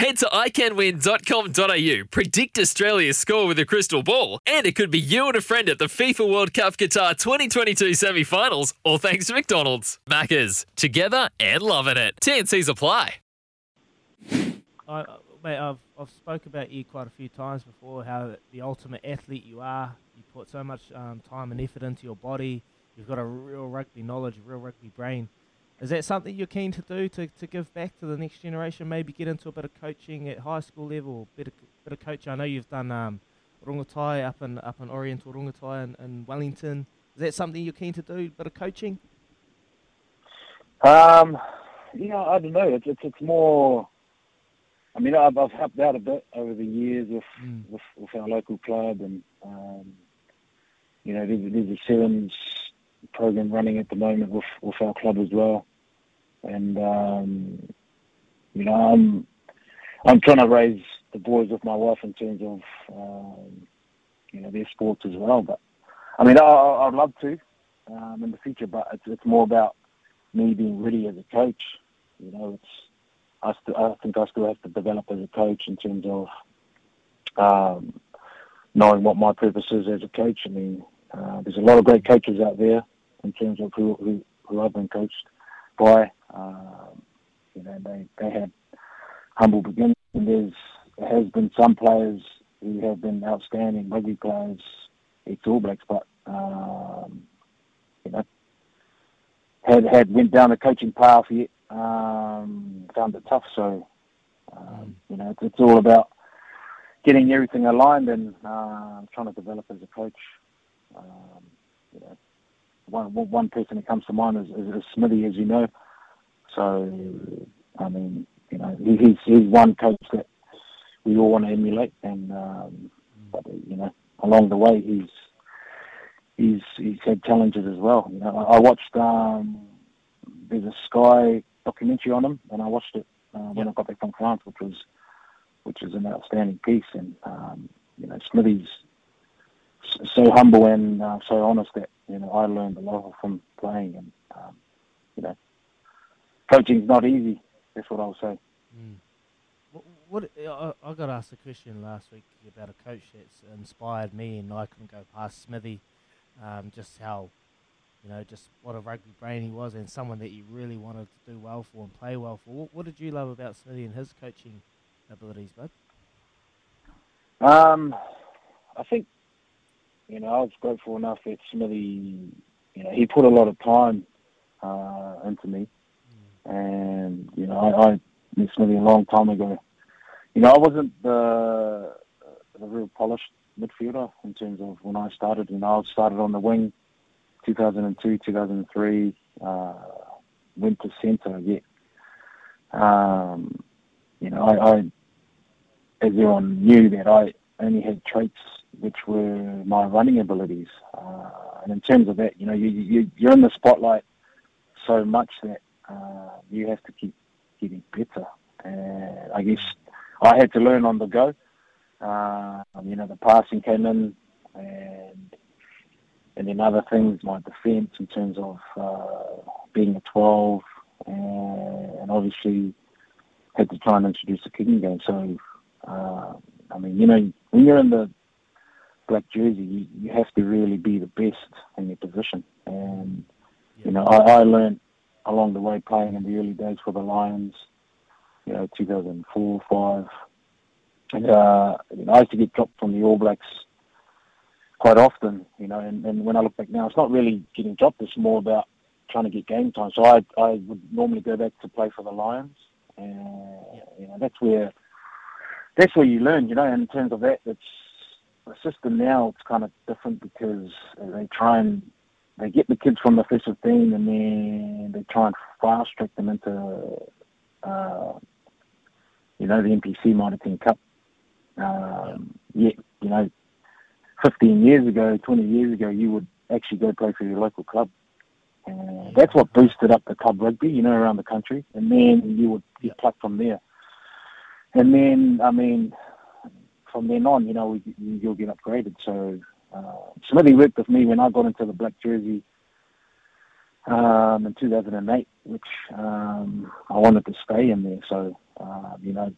Head to iCanWin.com.au, predict Australia's score with a crystal ball, and it could be you and a friend at the FIFA World Cup Qatar 2022 semi finals, all thanks to McDonald's. Maccas, together and loving it. TNC's apply. I, mate, I've, I've spoke about you quite a few times before, how the ultimate athlete you are. You put so much um, time and effort into your body. You've got a real rugby knowledge, a real rugby brain. Is that something you're keen to do to, to give back to the next generation? Maybe get into a bit of coaching at high school level, bit of bit of coaching. I know you've done um, Rongotai up in up in Oriental Rongotai in, in Wellington. Is that something you're keen to do? A bit of coaching? Um, yeah, I don't know. It's it's, it's more. I mean, I've, I've helped out a bit over the years with Mm. with, with our local club, and um, you know, there's, there's a sevens program running at the moment with with our club as well, and um, you know, I'm I'm trying to raise the boys with my wife in terms of um, you know their sports as well. But I mean, I, I'd love to um, in the future, but it's it's more about me being ready as a coach. You know, it's I, st- I think I still have to develop as a coach in terms of um, knowing what my purpose is as a coach. I mean, uh, there's a lot of great coaches out there in terms of who who, who I've been coached by. Um, you know, they they had humble beginnings. And there's there has been some players who have been outstanding rugby players, ex All Blacks, but um, you know, had had went down the coaching path yet um, found it tough. So um, you know, it's, it's all about getting everything aligned and uh, trying to develop as a coach. Um, you know, one one one person that comes to mind is, is, is Smithy, as you know. So I mean, you know, he, he's he's one coach that we all want to emulate, and um, but you know, along the way, he's he's he's had challenges as well. You know, I, I watched um, there's a Sky documentary on him, and I watched it uh, when I got back from France, which was which is an outstanding piece. And um, you know, Smithy's so humble and uh, so honest that you know I learned a lot from playing, and um, coaching's not easy. That's what I'll say. What, what I, I got asked a question last week about a coach that's inspired me, and I couldn't go past Smithy. Um, just how, you know, just what a rugby brain he was, and someone that you really wanted to do well for and play well for. What, what did you love about Smithy and his coaching abilities, bud? Um, I think, you know, I was grateful enough that Smithy, you know, he put a lot of time uh, into me. And, you know, I, I Smithy a long time ago. You know, I wasn't the, the real polished midfielder in terms of when I started. You know, I started on the wing 2002, 2003, uh, went to centre yet. Um, you know, I, I as everyone knew that I only had traits which were my running abilities. Uh, and in terms of that, you know, you, you, you're in the spotlight so much that uh, you have to keep getting better. And I guess I had to learn on the go. Uh, you know, the passing came in, and and then other things, my defence in terms of uh, being a 12, and obviously had to try and introduce the kicking game. So, uh, I mean, you know, when you're in the black jersey, you, you have to really be the best in your position. And, you know, I, I learned along the way playing in the early days for the Lions, you know, 2004, 5. And, uh, you know, I used to get dropped from the All Blacks quite often, you know, and, and when I look back now, it's not really getting dropped, it's more about trying to get game time. So I, I would normally go back to play for the Lions. And, you know, that's where, that's where you learn, you know, in terms of that, it's, the system now, it's kind of different because they try and they get the kids from the first 15 and then they try and fast track them into, uh, you know, the NPC Mitre 10 Cup. Um, yeah, you know, 15 years ago, 20 years ago, you would actually go play for your local club. And that's what boosted up the club rugby, you know, around the country. And then you would get plucked from there. And then, I mean, from then on, you know, you'll get upgraded. So uh, Smithy worked with me when I got into the black jersey um, in 2008, which um, I wanted to stay in there. So, uh, you know,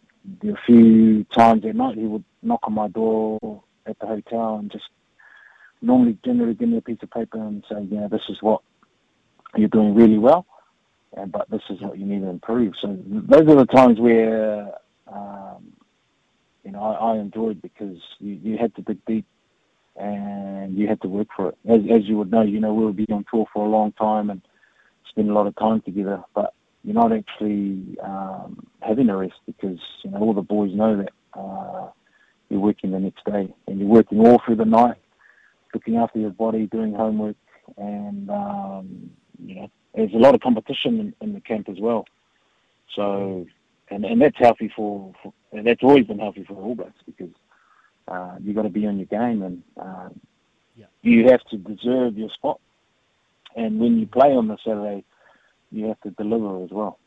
a few times at night he would knock on my door at the hotel and just normally generally give me a piece of paper and say, you know, this is what you're doing really well, and but this is what you need to improve. So those are the times where um, you know I, I enjoyed because you, you had to dig deep and you had to work for it. As, as you would know, you know we'll be on tour for a long time and spend a lot of time together, but you're not actually um, having a rest because you know all the boys know that uh, you're working the next day and you're working all through the night, looking after your body, doing homework, and um, you know there's a lot of competition in, in the camp as well. So, and and that's healthy for, for and that's always been healthy for All Blacks because uh, you got to be on your game and um, Yeah. you have to deserve your spot. And when you play on the Saturday, you have to deliver as well.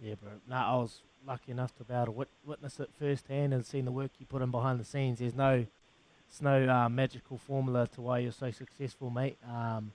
Yeah, bro. No, I was lucky enough to be able to wit- witness it firsthand and seen the work you put in behind the scenes. There's no, it's no uh, magical formula to why you're so successful, mate. Um,